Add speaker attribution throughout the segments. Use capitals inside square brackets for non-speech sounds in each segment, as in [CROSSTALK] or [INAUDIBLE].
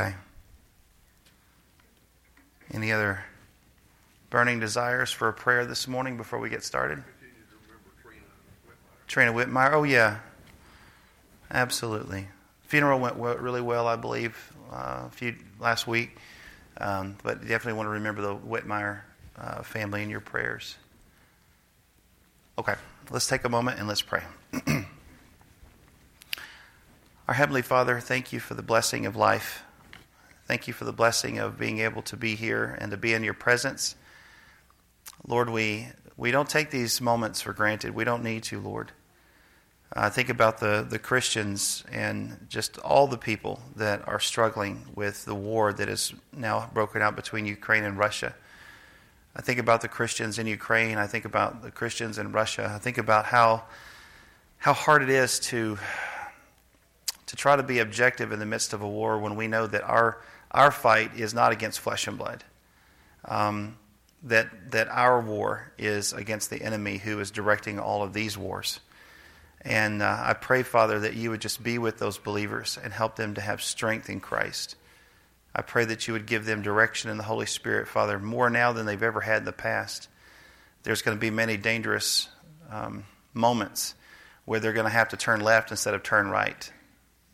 Speaker 1: Okay. Any other burning desires for a prayer this morning before we get started? Trina Whitmire. Oh, yeah. Absolutely. Funeral went really well, I believe, uh, a few last week. Um, but definitely want to remember the Whitmire uh, family in your prayers. Okay, let's take a moment and let's pray. [CLEARS THROAT] Our Heavenly Father, thank you for the blessing of life. Thank you for the blessing of being able to be here and to be in your presence. Lord, we, we don't take these moments for granted. We don't need to, Lord. I think about the, the Christians and just all the people that are struggling with the war that is now broken out between Ukraine and Russia. I think about the Christians in Ukraine. I think about the Christians in Russia. I think about how, how hard it is to, to try to be objective in the midst of a war when we know that our, our fight is not against flesh and blood. Um, that, that our war is against the enemy who is directing all of these wars. And uh, I pray, Father, that you would just be with those believers and help them to have strength in Christ. I pray that you would give them direction in the Holy Spirit, Father, more now than they've ever had in the past. There's going to be many dangerous um, moments where they're going to have to turn left instead of turn right.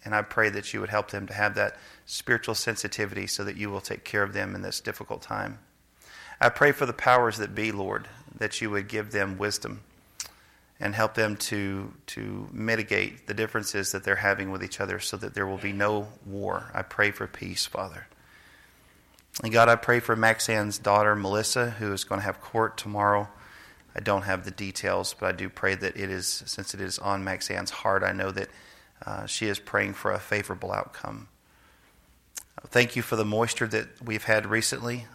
Speaker 1: And I pray that you would help them to have that spiritual sensitivity so that you will take care of them in this difficult time. I pray for the powers that be, Lord, that you would give them wisdom and help them to, to mitigate the differences that they're having with each other so that there will be no war. I pray for peace, Father. And God, I pray for Maxan's daughter, Melissa, who is going to have court tomorrow. I don't have the details, but I do pray that it is, since it is on Maxan's heart, I know that uh, she is praying for a favorable outcome. Thank you for the moisture that we've had recently.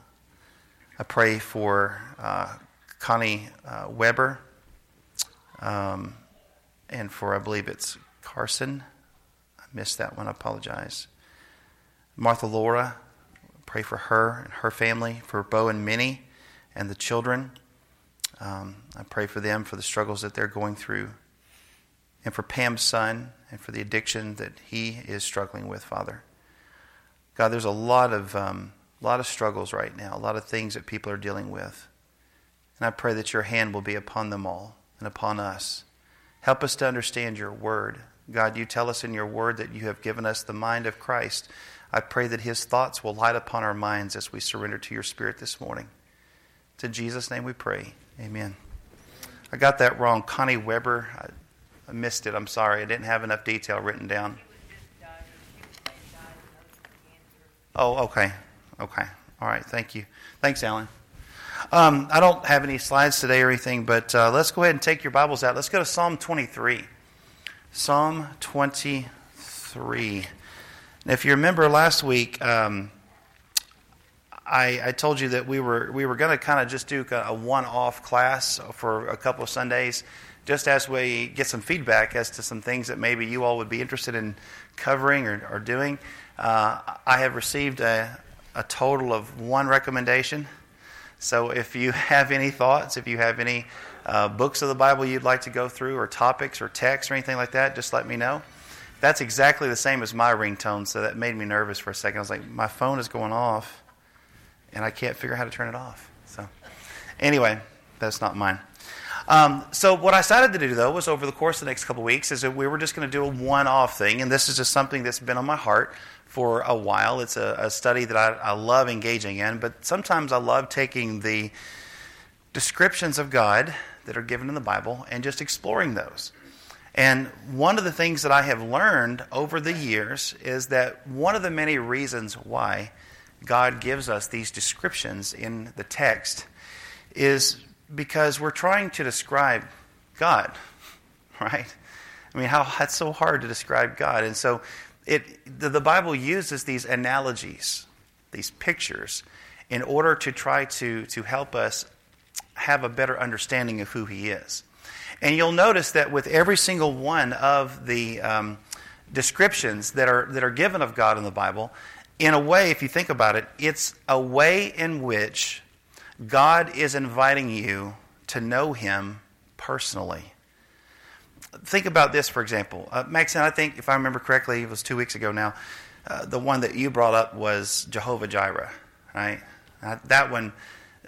Speaker 1: I pray for uh, Connie uh, Weber um, and for, I believe it's Carson. I missed that one. I apologize. Martha Laura, pray for her and her family, for Bo and Minnie and the children. Um, I pray for them, for the struggles that they're going through and for Pam's son and for the addiction that he is struggling with, Father. God, there's a lot of um, lot of struggles right now, a lot of things that people are dealing with, and I pray that your hand will be upon them all and upon us. Help us to understand your word. God, you tell us in your word that you have given us the mind of Christ. I pray that his thoughts will light upon our minds as we surrender to your spirit this morning. In Jesus' name we pray. Amen. I got that wrong. Connie Weber. I, I missed it. I'm sorry. I didn't have enough detail written down. Oh, okay. Okay. All right. Thank you. Thanks, Alan. Um, I don't have any slides today or anything, but uh, let's go ahead and take your Bibles out. Let's go to Psalm 23. Psalm 23. Now, if you remember last week, um, I, I, told you that we were we were going to kind of just do a one-off class for a couple of Sundays just as we get some feedback as to some things that maybe you all would be interested in covering or, or doing. Uh, I have received a, a total of one recommendation. So if you [LAUGHS] have any thoughts, if you have any uh, books of the Bible you'd like to go through, or topics, or texts, or anything like that, just let me know. That's exactly the same as my ringtone, so that made me nervous for a second. I was like, my phone is going off, and I can't figure out how to turn it off. So, anyway, that's not mine. Um, so what I decided to do though was over the course of the next couple weeks is that we were just going to do a one-off thing, and this is just something that's been on my heart for a while. It's a, a study that I, I love engaging in, but sometimes I love taking the descriptions of God that are given in the Bible and just exploring those. And one of the things that I have learned over the years is that one of the many reasons why God gives us these descriptions in the text is because we're trying to describe God, [LAUGHS] right? I mean, how that's so hard to describe God. And so it, the, the Bible uses these analogies, these pictures, in order to try to, to help us have a better understanding of who He is. And you'll notice that with every single one of the um, descriptions that are, that are given of God in the Bible, in a way, if you think about it, it's a way in which God is inviting you to know Him personally. Think about this, for example. Uh, Maxine, I think, if I remember correctly, it was two weeks ago now. uh, the one that you brought up was Jehovah Jireh, right? Uh, that one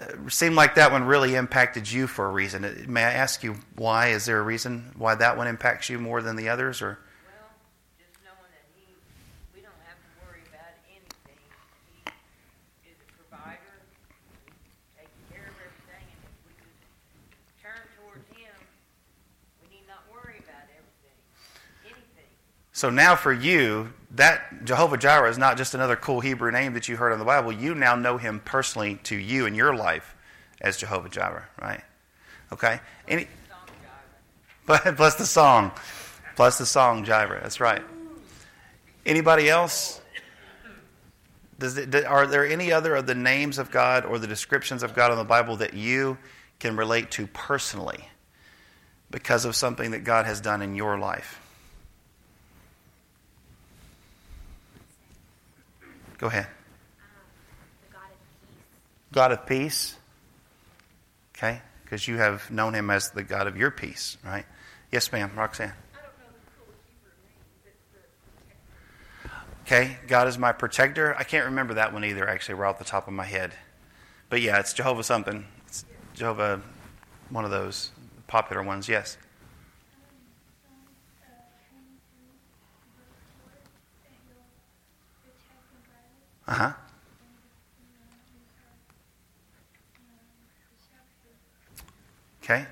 Speaker 1: uh, seemed like that one really impacted you for a reason. Uh, may I ask you why? Is there a reason why that one impacts you more than the others, or?
Speaker 2: Well, just knowing that he, we don't have to worry about anything. He is a provider, he takes care of everything, and if we just turn towards him, we need not worry about everything, anything.
Speaker 1: So now for you, that Jehovah Jireh is not just another cool Hebrew name that you heard in the Bible. You now know him personally to you in your life as Jehovah Jireh, right? Okay? Any,
Speaker 2: driver.
Speaker 1: plus the song. Plus [LAUGHS] the song Jireh. That's right. Anybody else? Does it, are there any other of the names of God or the descriptions of God in the Bible that you can relate to personally because of something that God has done in your life? Go ahead.
Speaker 3: God of peace.
Speaker 1: God of peace. Okay? Because you have known him as the God of your peace, right? Yes, ma'am, Roxanne.
Speaker 3: I don't know the full name,
Speaker 1: Okay, God is my protector. I can't remember that one either, actually, right off the top of my head. But yeah, it's Jehovah something. It's Jehovah, one of those popular ones, yes. Uh huh. Okay.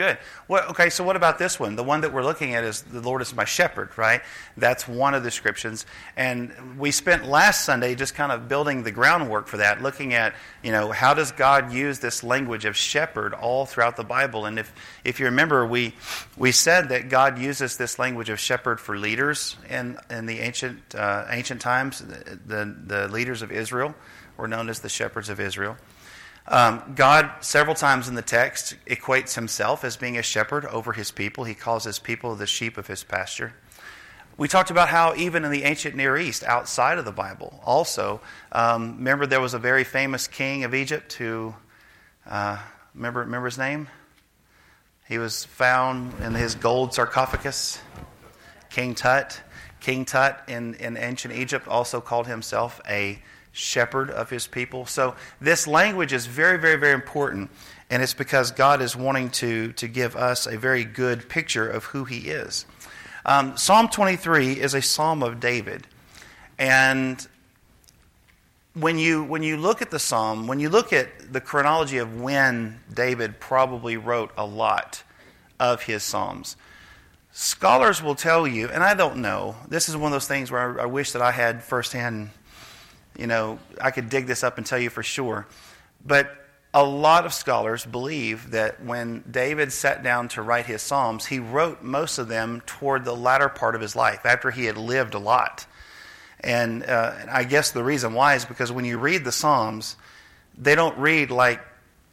Speaker 1: Good. Okay, so what about this one? The one that we're looking at is the Lord is my shepherd, right? That's one of the descriptions. And we spent last Sunday just kind of building the groundwork for that, looking at, you know, how does God use this language of shepherd all throughout the Bible? And if, if you remember, we, we said that God uses this language of shepherd for leaders in, in the ancient, uh, ancient times. The, the, the leaders of Israel were known as the shepherds of Israel. Um, God, several times in the text, equates himself as being a shepherd over his people. He calls his people the sheep of his pasture. We talked about how, even in the ancient Near East, outside of the Bible, also, um, remember there was a very famous king of Egypt who, uh, remember, remember his name? He was found in his gold sarcophagus, King Tut. King Tut in, in ancient Egypt also called himself a shepherd of his people. So this language is very, very, very important, and it's because God is wanting to, to give us a very good picture of who he is. Um, psalm 23 is a psalm of David, and when you, when you look at the psalm, when you look at the chronology of when David probably wrote a lot of his psalms, scholars will tell you, and I don't know, this is one of those things where I, I wish that I had firsthand you know, I could dig this up and tell you for sure. But a lot of scholars believe that when David sat down to write his Psalms, he wrote most of them toward the latter part of his life, after he had lived a lot. And uh, I guess the reason why is because when you read the Psalms, they don't read like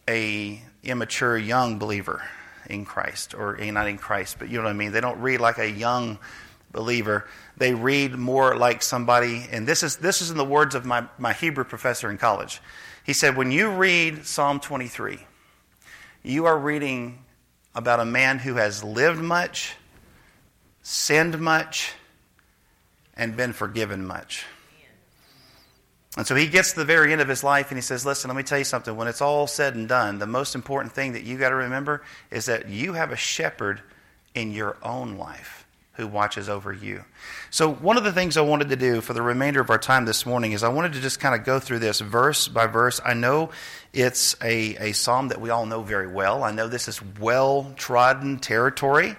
Speaker 1: a immature young believer in Christ, or not in Christ, but you know what I mean. They don't read like a young believer. They read more like somebody, and this is, this is in the words of my, my Hebrew professor in college. He said, When you read Psalm 23, you are reading about a man who has lived much, sinned much, and been forgiven much. And so he gets to the very end of his life and he says, Listen, let me tell you something. When it's all said and done, the most important thing that you got to remember is that you have a shepherd in your own life who watches over you. So, one of the things I wanted to do for the remainder of our time this morning is I wanted to just kind of go through this verse by verse. I know it's a, a psalm that we all know very well. I know this is well trodden territory.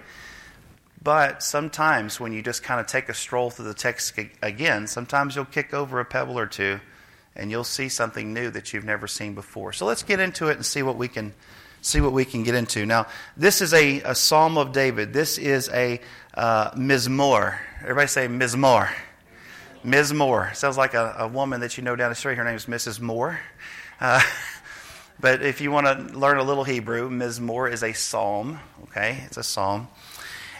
Speaker 1: But sometimes when you just kind of take a stroll through the text again, sometimes you'll kick over a pebble or two and you'll see something new that you've never seen before. So let's get into it and see what we can see what we can get into. Now, this is a, a Psalm of David. This is a uh, Mizmor. Everybody say Mizmor. Mizmor. Sounds like a, a, woman that you know down the street. Her name is Mrs. Moore. Uh, [LAUGHS] but if you want to learn a little Hebrew, Mizmor is a psalm. Okay, it's a psalm.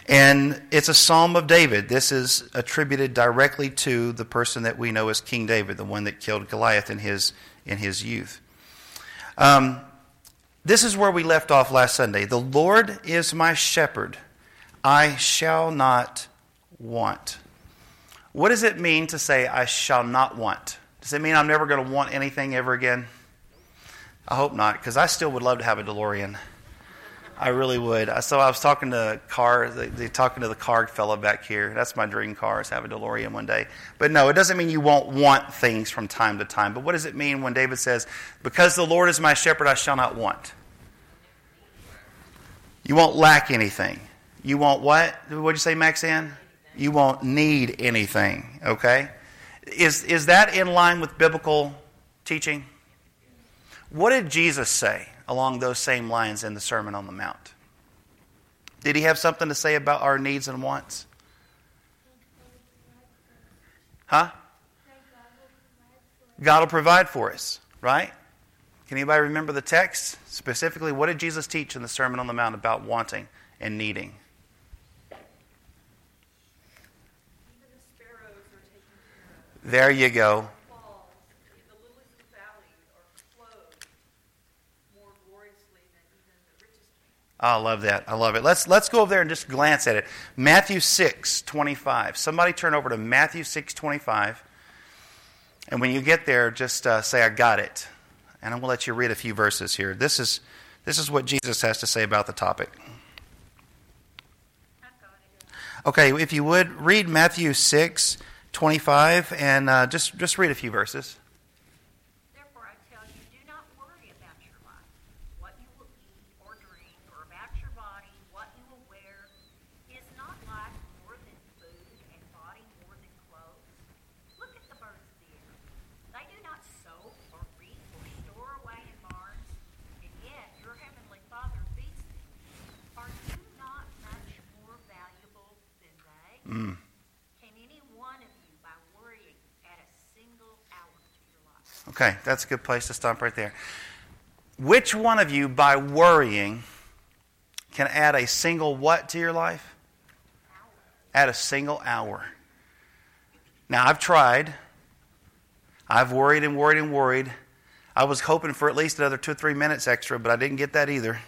Speaker 1: And it's a psalm of David. This is attributed directly to the person that we know as King David, the one that killed Goliath in his, in his youth. Um, this is where we left off last Sunday. The Lord is my shepherd. I shall not want. What does it mean to say, I shall not want? Does it mean I'm never going to want anything ever again? I hope not, because I still would love to have a DeLorean. I really would. So I was talking to car, they, they talking to the car fella back here. That's my dream car is have a DeLorean one day. But no, it doesn't mean you won't want things from time to time. But what does it mean when David says, "Because the Lord is my shepherd, I shall not want"? You won't lack anything. You won't what? What'd you say, Maxine? You won't need anything. Okay? Is is that in line with biblical teaching? What did Jesus say? Along those same lines in the Sermon on the Mount. Did he have something to say about our needs and wants? Huh? God will provide for us, right? Can anybody remember the text? Specifically, what did Jesus teach in the Sermon on the Mount about wanting and needing? There you go. I love that. I love it. Let's, let's go over there and just glance at it. Matthew 6, 25. Somebody turn over to Matthew 6, 25. And when you get there, just uh, say, I got it. And I'm going to let you read a few verses here. This is, this is what Jesus has to say about the topic. Okay, if you would, read Matthew 6, 25, and uh, just, just read a few verses.
Speaker 3: Mm. Can any one of you, by worrying, add a single hour to your life?
Speaker 1: Okay, that's a good place to stop right there. Which one of you, by worrying, can add a single what to your life? Add a single hour. Now, I've tried. I've worried and worried and worried. I was hoping for at least another two or three minutes extra, but I didn't get that either.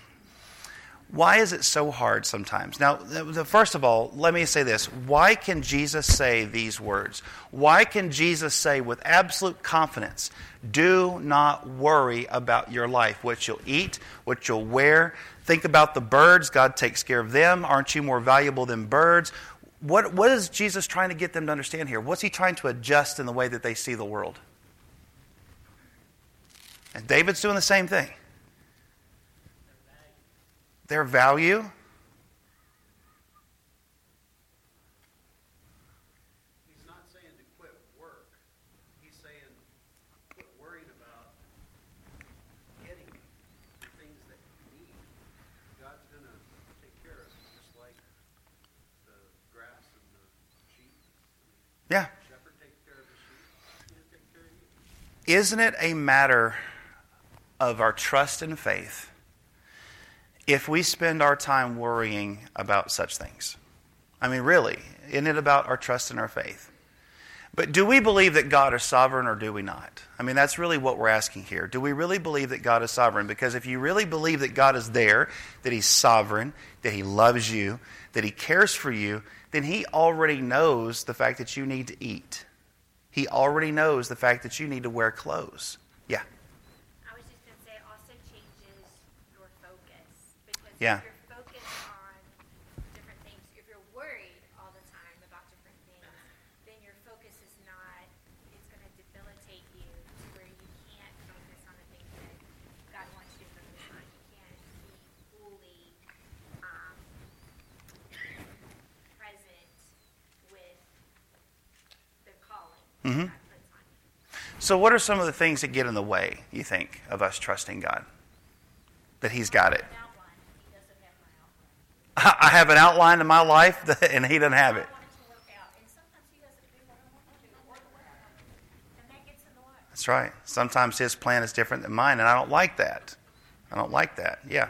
Speaker 1: Why is it so hard sometimes? Now, first of all, let me say this. Why can Jesus say these words? Why can Jesus say with absolute confidence, do not worry about your life, what you'll eat, what you'll wear? Think about the birds. God takes care of them. Aren't you more valuable than birds? What, what is Jesus trying to get them to understand here? What's he trying to adjust in the way that they see the world? And David's doing the same thing their value.
Speaker 4: He's not saying to quit work. He's saying quit worrying about getting the things that you need. God's going to take care of it, just like the grass and the sheep.
Speaker 1: Yeah.
Speaker 4: The shepherd takes care of the sheep. He's going take care of you.
Speaker 1: Isn't it a matter of our trust and faith if we spend our time worrying about such things. I mean, really, isn't it about our trust and our faith? But do we believe that God is sovereign or do we not? I mean, that's really what we're asking here. Do we really believe that God is sovereign? Because if you really believe that God is there, that He's sovereign, that He loves you, that He cares for you, then He already knows the fact that you need to eat. He already knows the fact that you need to wear clothes. Yeah. Yeah.
Speaker 3: If you're focused on different things, if you're worried all the time about different things, then your focus is not, it's going to debilitate you to where you can't focus on the things that God wants you to focus on. You can't be fully um, present with the calling
Speaker 1: mm-hmm. So, what are some of the things that get in the way, you think, of us trusting God? That He's got it. I have an outline in my life, [LAUGHS] and he doesn't have it. That's right. Sometimes his plan is different than mine, and I don't like that. I don't like that. Yeah.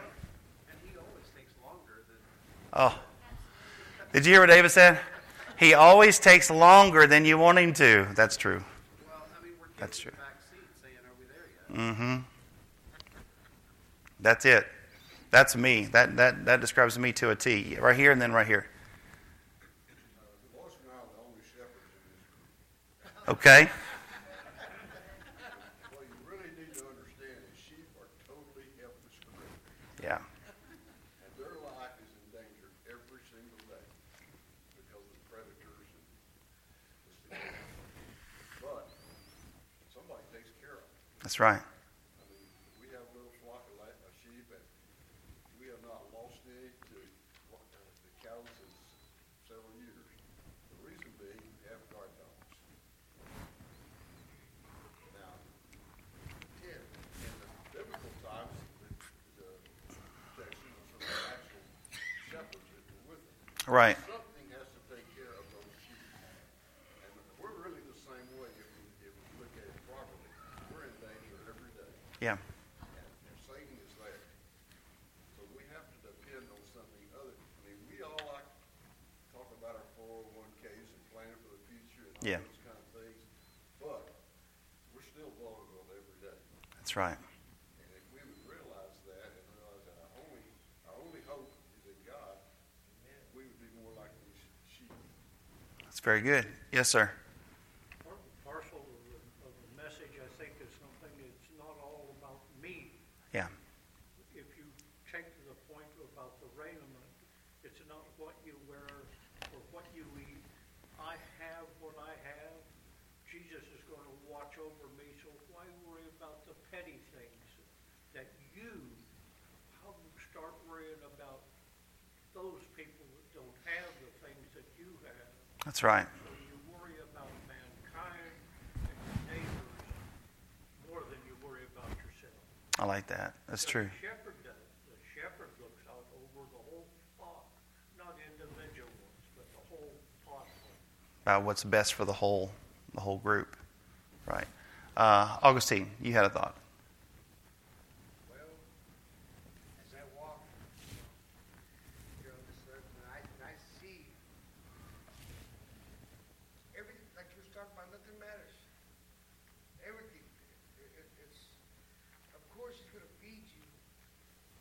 Speaker 1: Oh. Did you hear what David said? He always takes longer than you want him to. That's true. That's true. Mm-hmm. That's it. That's me. That, that, that describes me to a T. Right here and then right here. Okay?
Speaker 5: What you really need to understand is sheep are totally helpless creatures,
Speaker 1: Yeah.
Speaker 5: and their life is in every single day because of predators and. But somebody takes care of them.
Speaker 1: That's right.
Speaker 5: I mean, we have a little flock of la- of sheep, and we have not lost any to what, uh, the cows in several years. The reason being, we have guard dogs. Now, in, in the biblical times, the, the protection was from the actual shepherds that were with them.
Speaker 1: Right.
Speaker 5: Something has to take care of those sheep. And we're really the same way if we, if we look at it properly. We're in danger every day
Speaker 1: Yeah.
Speaker 5: and, and Satan is there. So we have to depend on something other. I mean, we all like talk about our 401ks and planning for the future and all
Speaker 1: Yeah.
Speaker 5: those kind of things, but we're still vulnerable every day.
Speaker 1: That's right.
Speaker 5: And if we would realize that and realize that our only our only hope is in God, we would be more like these sheep.
Speaker 1: That's very good. Yes, sir.
Speaker 6: Parcel of the, of the message, I think, is something that's not all about me.
Speaker 1: Yeah.
Speaker 6: If you take to the point about the raiment, it's not what you wear or what you eat. I have what I have. Jesus is going to watch over me, so why worry about the petty things that you, how start worrying about those people about right.
Speaker 1: I like that. That's true.
Speaker 6: The shepherd does. The shepherd looks out over the whole flock, not individual ones, but the whole flock.
Speaker 1: About what's best for the whole, the whole group. Right. Uh, Augustine, you had a thought.
Speaker 7: Well, as I walk here on this earth, and I, and I see everything, like you was talking about, nothing matters. Everything, it, it, it's, of course, he's going to feed you,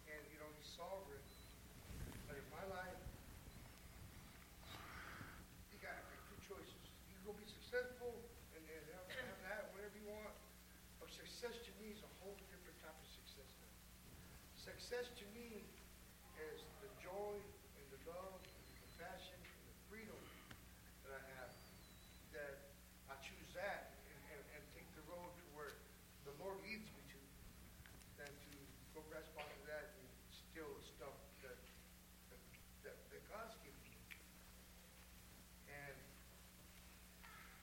Speaker 7: and you know he's sovereign. But in my life, you got to make two choices. You can go be successful and, and have, have that, whatever you want. Or success to me is a whole different type of success. now. Success to me is the joy and the love and the compassion and the freedom that I have. That I choose that and, and, and take the road to where the Lord leads me to than to go grasp onto that and steal the stuff that, that, that, that God's given me. And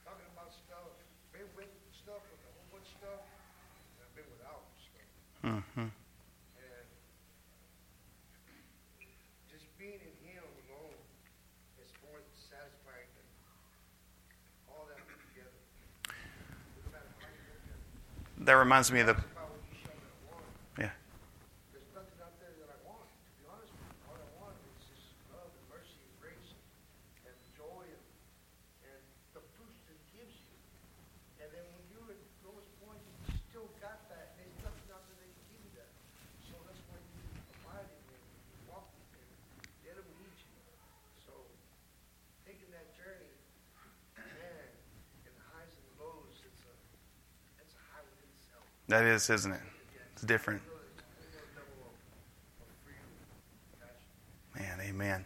Speaker 7: talking about stuff, been with stuff, with a whole bunch of stuff, and I've been without stuff.
Speaker 1: Mm-hmm.
Speaker 7: And just being in Him alone is more satisfying than all that put together. No matter how you look at it.
Speaker 1: That reminds me of the.
Speaker 7: It's about what you shall not want.
Speaker 1: Yeah.
Speaker 7: There's nothing out there that I want. To be honest with you, all I want is just love and mercy and grace and joy and, and the fruits that He gives you. And then when you're at the lowest point, you still got that. There's nothing out there that can give you that. So that's why you abide in Him, you walk with Him, let Him lead you. So taking that journey, man, in the highs and the lows, it's a, it's a highway in itself.
Speaker 1: That is, isn't it? It's different. Man, amen.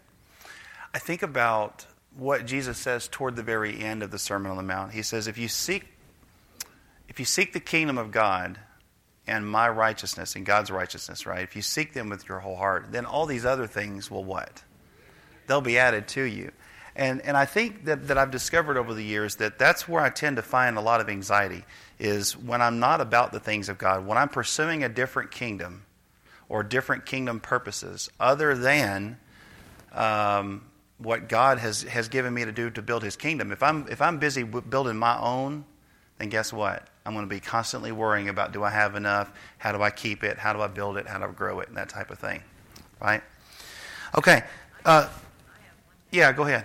Speaker 1: I think about what Jesus says toward the very end of the Sermon on the Mount. He says, if you seek if you seek the kingdom of God and my righteousness and God's righteousness, right? If you seek them with your whole heart, then all these other things will what? They'll be added to you. And and I think that, that I've discovered over the years that that's where I tend to find a lot of anxiety is when I'm not about the things of God, when I'm pursuing a different kingdom or different kingdom purposes other than um, what God has, has given me to do to build His kingdom. If I'm if I'm busy building my own, then guess what? I'm going to be constantly worrying about do I have enough? How do I keep it? How do I build it? How do I grow it? And that type of thing, right? Okay. Uh, yeah, go ahead.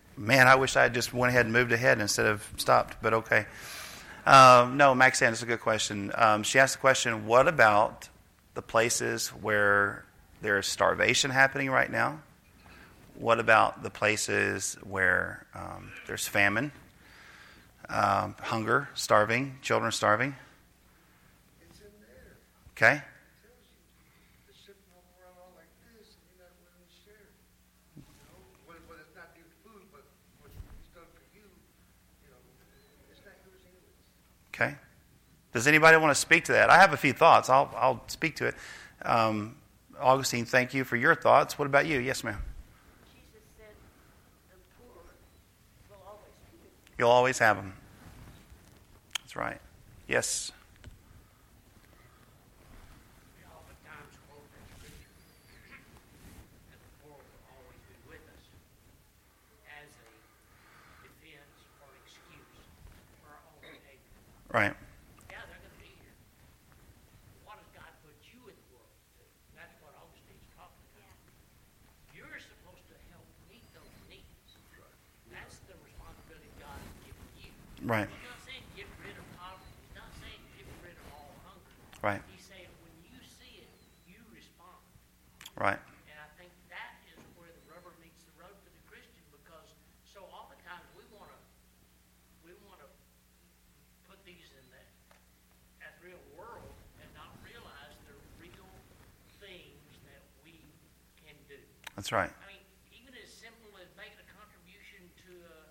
Speaker 1: man, I wish I had just went ahead and moved ahead instead of stopped. But okay. Um, no, Max, it's a good question. Um, she asked the question: What about the places where there is starvation happening right now? What about the places where um, there's famine, um, hunger, starving, children starving?
Speaker 7: It's in there.
Speaker 1: Okay.
Speaker 7: It tells you. They're sitting all around all like this, and you're not willing to share. You know, when, when it's not your food, but what he's done for you, you know, it's not yours anyways.
Speaker 1: Okay. Does anybody want to speak to that? I have a few thoughts. I'll, I'll speak to it. Um, Augustine, thank you for your thoughts. What about you? Yes, ma'am.
Speaker 2: Jesus said, the poor will always be.
Speaker 1: You'll always have them. That's right. Yes.
Speaker 8: We oftentimes quote that scripture, that the poor will always be with us, as a defense or excuse for our own behavior.
Speaker 1: Right.
Speaker 8: Yeah, they're going to be here. What does God put you in the world to do? That's what Augustine's talking about. You're supposed to help meet those needs. That's the responsibility God has given you.
Speaker 1: Right.
Speaker 8: He's not saying get rid of poverty. He's not saying get rid of all hunger.
Speaker 1: Right.
Speaker 8: He's saying when you see it, you respond.
Speaker 1: Right.
Speaker 8: And I think that is where the rubber meets the road for the Christian because so oftentimes we want to we want to put these in that that real world and not realize the real things that we can do.
Speaker 1: That's right.
Speaker 8: I mean, even as simple as making a contribution to a,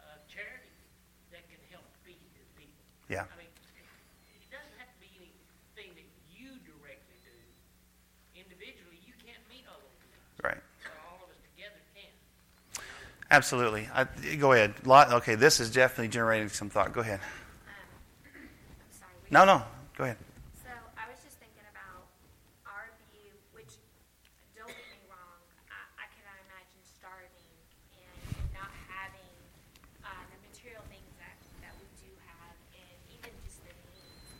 Speaker 8: a charity that can help feed the people.
Speaker 1: Yeah.
Speaker 8: I mean, it doesn't have to be anything that you directly do. Individually, you can't meet all those needs,
Speaker 1: Right.
Speaker 8: but all of us together can.
Speaker 1: Absolutely. I, go ahead. Lot, okay, this is definitely generating some thought. Go ahead.
Speaker 3: Um, I'm sorry.
Speaker 1: No, no. Go ahead.
Speaker 3: So I was just thinking about our view, which, don't get me wrong, I, I cannot imagine starving and, and not having um, the material things that, that we do have, and even just the needs.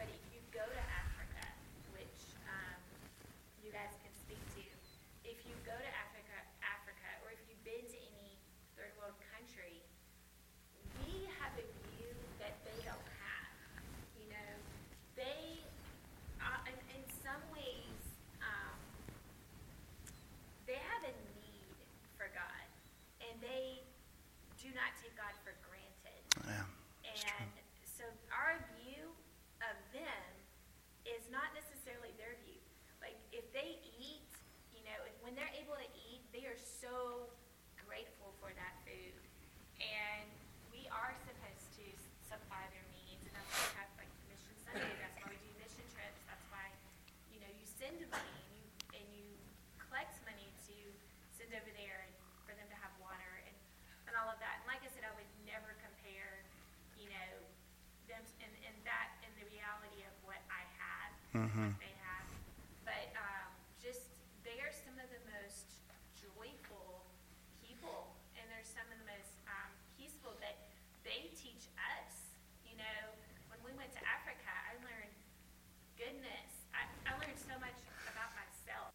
Speaker 3: But if you go to Africa, which um, you guys can speak to, if you go to Africa, Africa, or if you've been to any third world country, we have a view that they don't have. You know, they, uh, in, in some ways, um, they have a need for God, and they do not take God for granted.
Speaker 1: Yeah. That's true.
Speaker 3: And so our view of them is not necessarily their view. Like if they eat, you know, if, when they're able to eat, they are so grateful for that food. And we are supposed to supply their needs, and that's why we have like Mission Sunday. That's why we do mission trips. That's why, you know, you send money and you and you collect money to send over there and for them to have water and and all of that. And like I said, I would never compare, you know, them and, and that and the reality of what I have,
Speaker 1: Mhm.
Speaker 3: what they have. But um, just they are some of the most joyful people, and they're some of the most um, peaceful that they teach us. You know, when we went to Africa, I learned goodness. I, I learned so much about myself.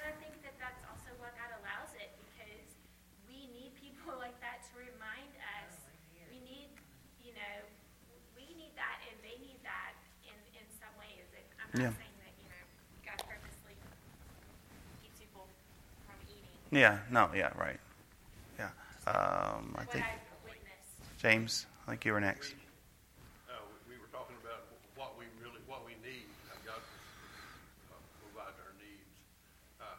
Speaker 3: And I think that that's also what God allows it because we need people like that to remind us. We need, you know, we need that and they need that in, in some ways. And I'm not
Speaker 1: Yeah.
Speaker 3: saying that, you know, God purposely keeps people from eating.
Speaker 1: Yeah. No. Yeah. Right. Yeah. Um, I think James. I think you were next.
Speaker 5: Uh, we, we were talking about what we really, what we need, how God uh, provides our needs. Uh,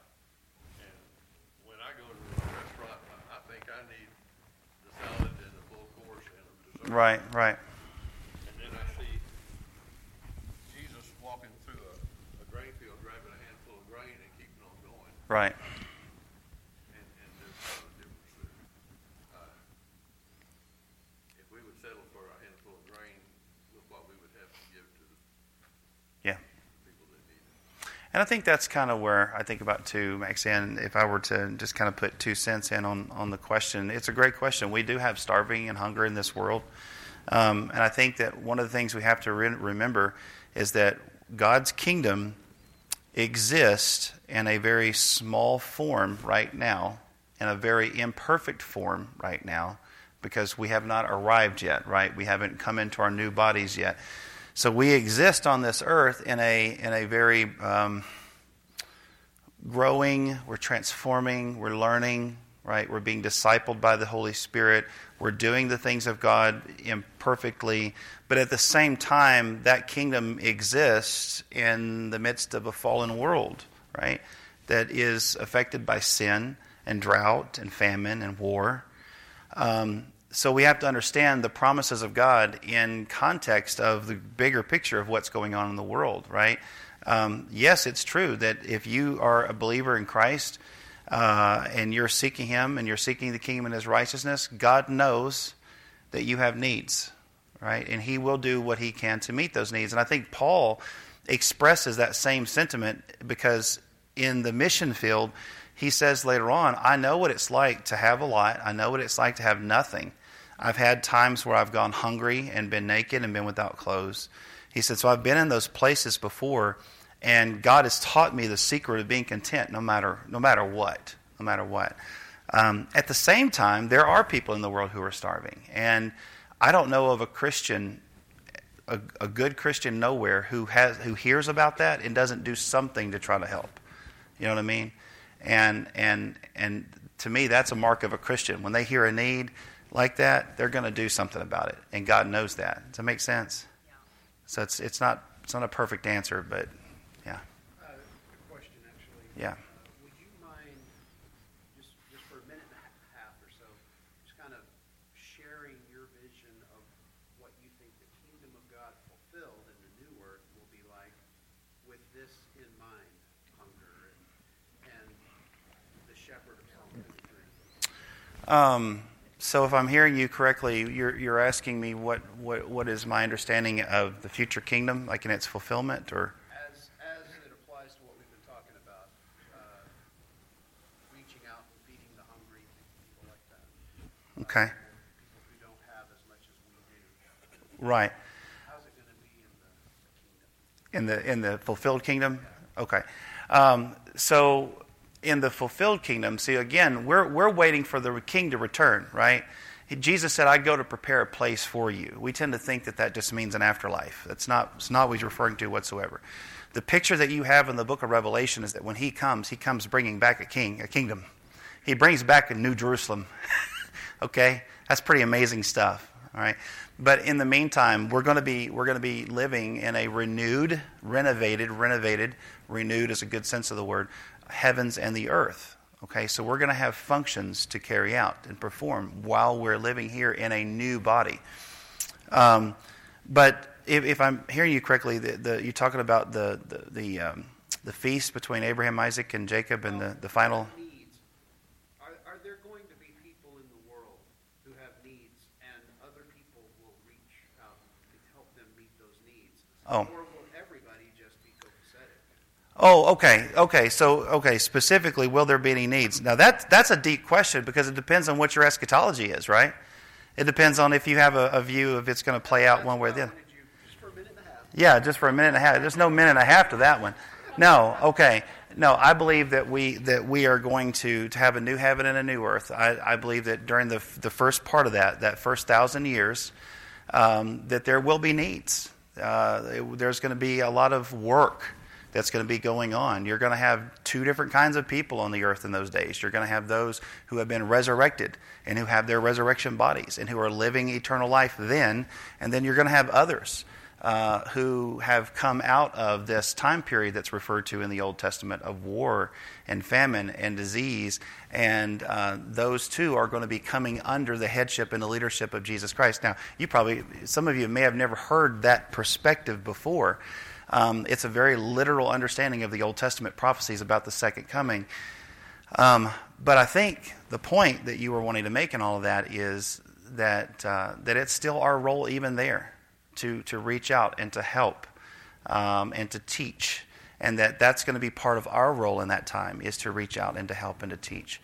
Speaker 5: and when I go to a restaurant, I, I think I need the salad and the full course and a dessert.
Speaker 1: Right. Right.
Speaker 5: And then I see Jesus walking through a, a grain field, grabbing a handful of grain and keeping on going.
Speaker 1: Right.
Speaker 5: And, and there's not a difference there. Uh, If we would settle for a handful of grain, look what we would have to give to the
Speaker 1: Yeah.
Speaker 5: people that need it.
Speaker 1: And I think that's kind of where I think about too, Max. And if I were to just kind of put two cents in on, on the question, it's a great question. We do have starving and hunger in this world. Um, and I think that one of the things we have to re- remember is that God's kingdom exists in a very small form right now, in a very imperfect form right now, because we have not arrived yet, right? We haven't come into our new bodies yet. So we exist on this earth in a, in a very um, growing, we're transforming, we're learning, right? We're being discipled by the Holy Spirit. We're doing the things of God imperfectly. But at the same time, that kingdom exists in the midst of a fallen world, right? That is affected by sin and drought and famine and war. Um, so we have to understand the promises of God in context of the bigger picture of what's going on in the world, right? Um, yes, it's true that if you are a believer in Christ uh, and you're seeking Him and you're seeking the kingdom and His righteousness, God knows that you have needs, right? And He will do what He can to meet those needs. And I think Paul expresses that same sentiment because in the mission field, he says later on, I know what it's like to have a lot, I know what it's like to have nothing. I've had times where I've gone hungry and been naked and been without clothes. He said, So I've been in those places before, and God has taught me the secret of being content no matter, no matter what. No matter what. Um, at the same time, there are people in the world who are starving. And I don't know of a Christian, a, a good Christian nowhere, who, has, who hears about that and doesn't do something to try to help. You know what I mean? And, and, and to me, that's a mark of a Christian. When they hear a need, like that, they're going to do something about it, and God knows that. Does that make sense?
Speaker 2: Yeah.
Speaker 1: So it's it's not it's not a perfect answer, but yeah,
Speaker 4: Uh, a question, actually.
Speaker 1: Yeah.
Speaker 4: Would you mind, just, just for a minute and a half or so, just kind of sharing your vision of what you think the kingdom of God fulfilled in the new earth will be like with this in mind, hunger and, and the shepherd of Psalm 53?
Speaker 1: Um, so if I'm hearing you correctly, you're you're asking me what, what what is my understanding of the future kingdom, like in its fulfillment, or
Speaker 4: As, as it applies to what we've been talking about, uh, reaching out and feeding the hungry, people like that.
Speaker 1: okay,
Speaker 4: People who don't have as much as we do.
Speaker 1: right.
Speaker 4: How's it going to be in the, the
Speaker 1: in the in the fulfilled kingdom. Okay, um, so in the fulfilled kingdom, see again, we're we're waiting for the king to return, right? Jesus said, "I go to prepare a place for you." We tend to think that that just means an afterlife. That's not. It's not what he's referring to whatsoever. The picture that you have in the book of Revelation is that when he comes, he comes bringing back a king, a kingdom. He brings back a new Jerusalem. [LAUGHS] okay, that's pretty amazing stuff. All right, but in the meantime, we're going to be we're going to be living in a renewed, renovated, renovated, renewed is a good sense of the word, heavens and the earth. Okay, so we're going to have functions to carry out and perform while we're living here in a new body. Um, but if, if I'm hearing you correctly, the, the, you're talking about the the the, um, the feast between Abraham, Isaac, and Jacob, and the, the final.
Speaker 4: Needs. Are, are there going to be people in the world who have needs and other people will reach out to help them meet those needs?
Speaker 1: Oh.
Speaker 4: Everybody just be copacetic?
Speaker 1: Oh, okay, okay. So, okay, specifically, will there be any needs? Now, that that's a deep question because it depends on what your eschatology is, right? It depends on if you have a, a view of it's going to play out one way or the other.
Speaker 4: Wanted just for a minute and a half.
Speaker 1: Yeah, just for a minute and a half. There's no minute and a half to that one. No, okay. No, I believe that we that we are going to, to have a new heaven and a new earth. I, I believe that during the the first part of that, that first thousand years, um, that there will be needs. Uh, it- there's going to be a lot of work that's going to be going on. You're going to have two different kinds of people on the earth in those days. You're going to have those who have been resurrected and who have their resurrection bodies and who are living eternal life then, and then you're going to have others uh, who have come out of this time period that's referred to in the Old Testament of war and famine and disease. And uh, those two are going to be coming under the headship and the leadership of Jesus Christ. Now, you probably, some of you may have never heard that perspective before. Um, it's a very literal understanding of the Old Testament prophecies about the second coming. Um, but I think the point that you were wanting to make in all of that is that uh, that it's still our role even there to to reach out and to help um, and to teach, and that that's going to be part of our role in that time is to reach out and to help and to teach.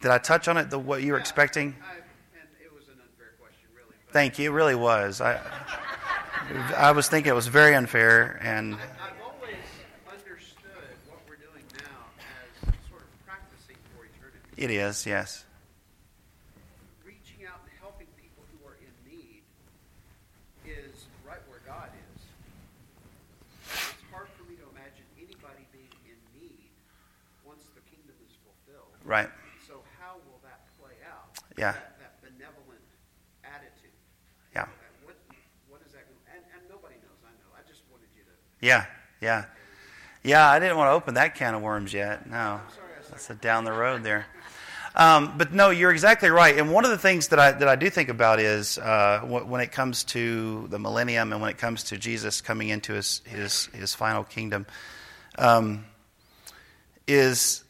Speaker 1: Did I touch on it? The what you were
Speaker 4: Yeah,
Speaker 1: expecting?
Speaker 4: I, and it was an unfair question, really.
Speaker 1: Thank you. It really was. I, I was thinking it was very unfair, and
Speaker 4: I've always understood what we're doing now as sort of practicing for eternity.
Speaker 1: it is, yes.
Speaker 4: Reaching out and helping people who are in need is right where God is. It's hard for me to imagine anybody being in need once the kingdom is fulfilled.
Speaker 1: Right.
Speaker 4: So how will that play out?
Speaker 1: Yeah.
Speaker 4: That, that benevolent attitude.
Speaker 1: Yeah.
Speaker 4: What, what is that? And, and nobody knows. I know. I just wanted you to.
Speaker 1: Yeah, yeah. Yeah, I didn't want to open that can of worms yet. No.
Speaker 4: Sorry,
Speaker 1: That's a down the road there. Um, but no, you're exactly right. And one of the things that I that I do think about is uh, when it comes to the millennium and when it comes to Jesus coming into his his his final kingdom, um, is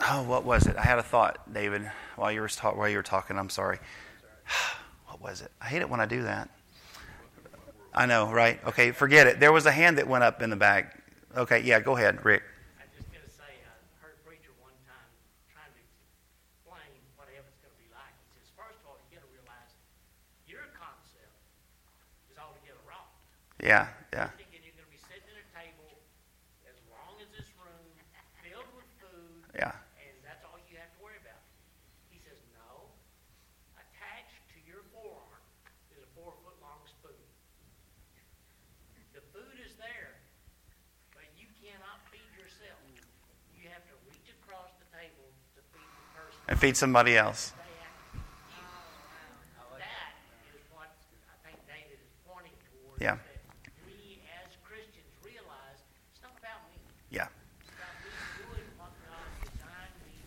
Speaker 1: oh, what was it? I had a thought, David, while you were ta- while you were talking. I'm sorry. [SIGHS] What was it? I hate it when I do that. I know, right? Okay, forget it. There was a hand that went up in the back. Okay, yeah, go ahead, Rick.
Speaker 8: I just gotta say, I heard a preacher one time trying to explain what heaven's gonna be like. He says, first of all, you gotta realize your concept is altogether wrong.
Speaker 1: Yeah, yeah,
Speaker 8: You're thinking you're gonna be sitting at a table as long as this room, filled with food,
Speaker 1: yeah,
Speaker 8: and that's all you have to worry about. He says, no. Attached to your forearm is a four foot long spoon. The food is there, but you cannot feed yourself. You have to reach across the table to feed the person.
Speaker 1: and feed somebody else.
Speaker 8: They have to you. That is what I think David is pointing towards.
Speaker 1: Yeah.
Speaker 8: That we as Christians realize it's not about me.
Speaker 1: Yeah.
Speaker 8: It's about me doing what feed somebody else.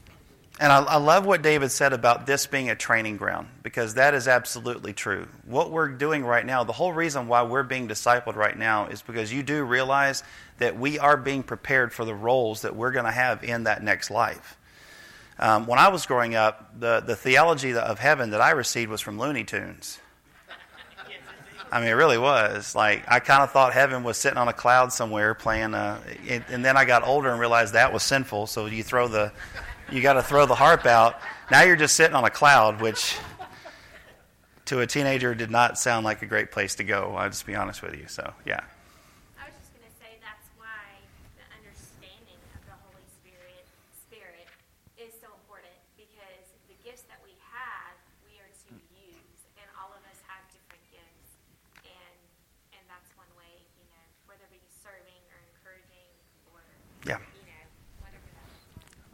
Speaker 8: to do.
Speaker 1: And I, I love what David said about this being a training ground because that is absolutely true. What we're doing right now, the whole reason why we're being discipled right now is because you do realize that we are being prepared for the roles that we're going to have in that next life. Um, when I was growing up, the, the theology of heaven that I received was from Looney Tunes. I mean, it really was. Like, I kind of thought heaven was sitting on a cloud somewhere playing, uh, it, and then I got older and realized that was sinful. So you throw the, you got to throw the harp out. Now you're just sitting on a cloud, which to a teenager did not sound like a great place to go. I'll just be honest with you. So, yeah.
Speaker 3: I was just going to say that's why the understanding of the Holy Spirit Spirit is so important because the gifts that we have, we are to use, and all of us have different gifts, and and that's one way, you know, whether it be serving or encouraging or
Speaker 1: Yeah.
Speaker 3: you know whatever that looks like.
Speaker 1: Roxanne?
Speaker 9: all of this to kind of wrap up some of what I'm hearing.
Speaker 1: That's right.
Speaker 9: There's an an opportunity to, number one, either use the gift that I've been given and I, I don't know how to use it, or to reveal a hidden gift that I didn't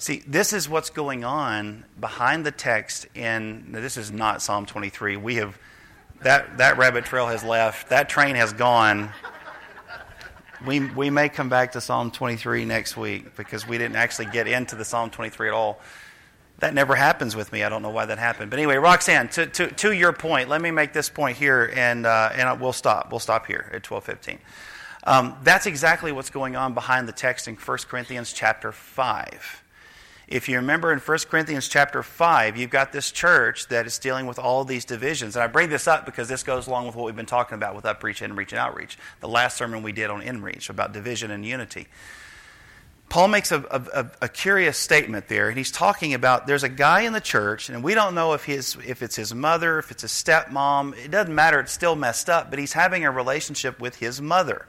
Speaker 1: See, this is what's going on behind the text in this is not Psalm 23. We have that that rabbit trail has left. That train has gone. We we may come back to Psalm 23 next week because we didn't actually get into the Psalm 23 at all. That never happens with me. I don't know why that happened. But anyway, Roxanne, to, to, to your point, let me make this point here, and, uh, and we'll stop. We'll stop here at 1215. Um, that's exactly what's going on behind the text in 1 Corinthians chapter 5. If you remember in 1 Corinthians chapter 5, you've got this church that is dealing with all these divisions. And I bring this up because this goes along with what we've been talking about with Upreach, Inreach, and Outreach. The last sermon we did on Inreach about division and unity. Paul makes a, a, a, curious statement there, and he's talking about there's a guy in the church, and we don't know if, his, if it's his mother, if it's his stepmom. It doesn't matter, it's still messed up, but he's having a relationship with his mother.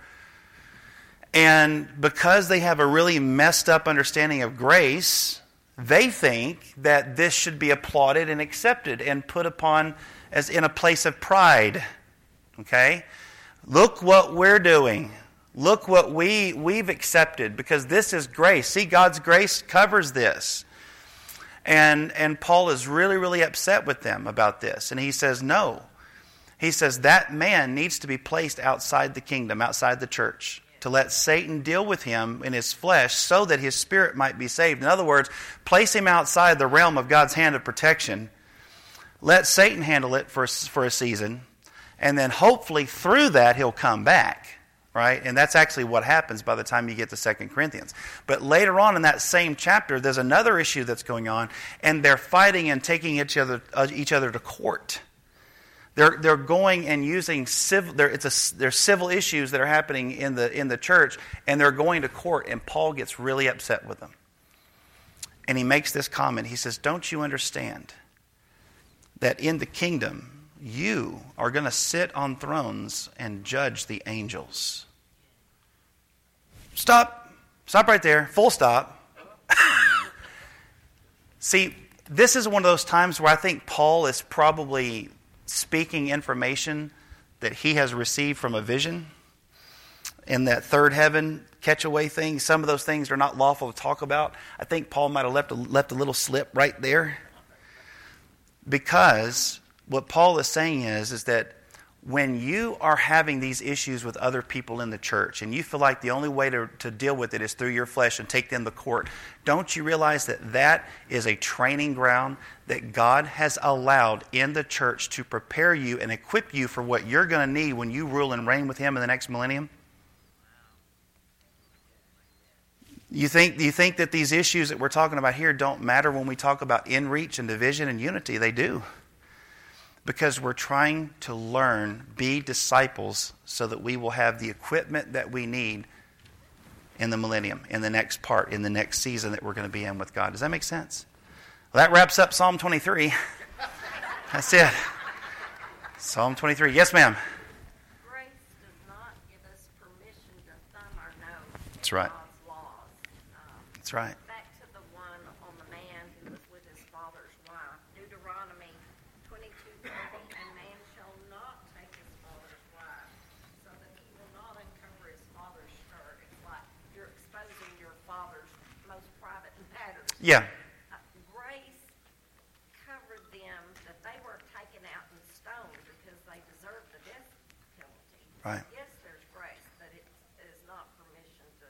Speaker 1: And because they have a really messed up understanding of grace, they think that this should be applauded and accepted and put upon as in a place of pride. Okay? Look what we're doing. Look what we, we've accepted because this is grace. See, God's grace covers this. And, and Paul is really, really upset with them about this. And he says, no. He says that man needs to be placed outside the kingdom, outside the church, to let Satan deal with him in his flesh so that his spirit might be saved. In other words, place him outside the realm of God's hand of protection. Let Satan handle it for, for a season And then hopefully through that, he'll come back. Right? And that's actually what happens by the time you get to 2 Corinthians. But later on in that same chapter, there's another issue that's going on, and they're fighting and taking each other, uh, each other to court. They're, they're going and using civil, it's a, there's civil issues that are happening in the, in the church, and they're going to court, and Paul gets really upset with them. And he makes this comment. He says, Don't you understand that in the kingdom, you are going to sit on thrones and judge the angels? Stop. Stop right there. Full stop. [LAUGHS] See, this is one of those times where I think Paul is probably speaking information that he has received from a vision in that third heaven catch away thing. Some of those things are not lawful to talk about. I think Paul might have left a, left a little slip right there. Because what Paul is saying is, is that when you are having these issues with other people in the church and you feel like the only way to, to deal with it is through your flesh and take them to court, don't you realize that that is a training ground that God has allowed in the church to prepare you and equip you for what you're going to need when you rule and reign with Him in the next millennium? You think, you think that these issues that we're talking about here don't matter when we talk about in reach and division and unity? They do because we're trying to learn, be disciples, so that we will have the equipment that we need in the millennium, in the next part, in the next season that we're going to be in with God. Does that make sense? Well, that wraps up Psalm 23. [LAUGHS] That's it. Psalm 23. Yes, ma'am.
Speaker 2: Grace does not give us permission to thumb our nose
Speaker 1: That's right.
Speaker 2: Laws. Um,
Speaker 1: That's right.
Speaker 2: Back to the one on the man who was with his father's wife. Deuteronomy twenty-two thirty, and man shall not take his father's wife, so that he will not uncover his father's skirt. It's like you're exposing your father's most private matters.
Speaker 1: Yeah.
Speaker 2: Uh, Grace covered them that they weren't taken out and stoned because they deserved the death penalty.
Speaker 1: Right.
Speaker 2: Yes, there's grace, but it is not permission to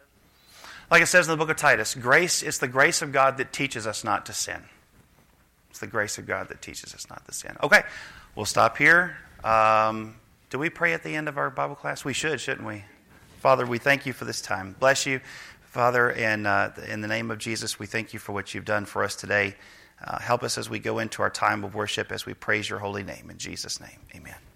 Speaker 1: Like it says in the book of Titus, grace is the grace of God that teaches us not to sin. It's the grace of God that teaches us not to sin. Okay, we'll stop here. Um, do we pray at the end of our Bible class? We should, shouldn't we? Father, we thank you for this time. Bless you, Father, and uh, in the name of Jesus, we thank you for what you've done for us today. Uh, help us as we go into our time of worship as we praise your holy name. In Jesus' name, amen.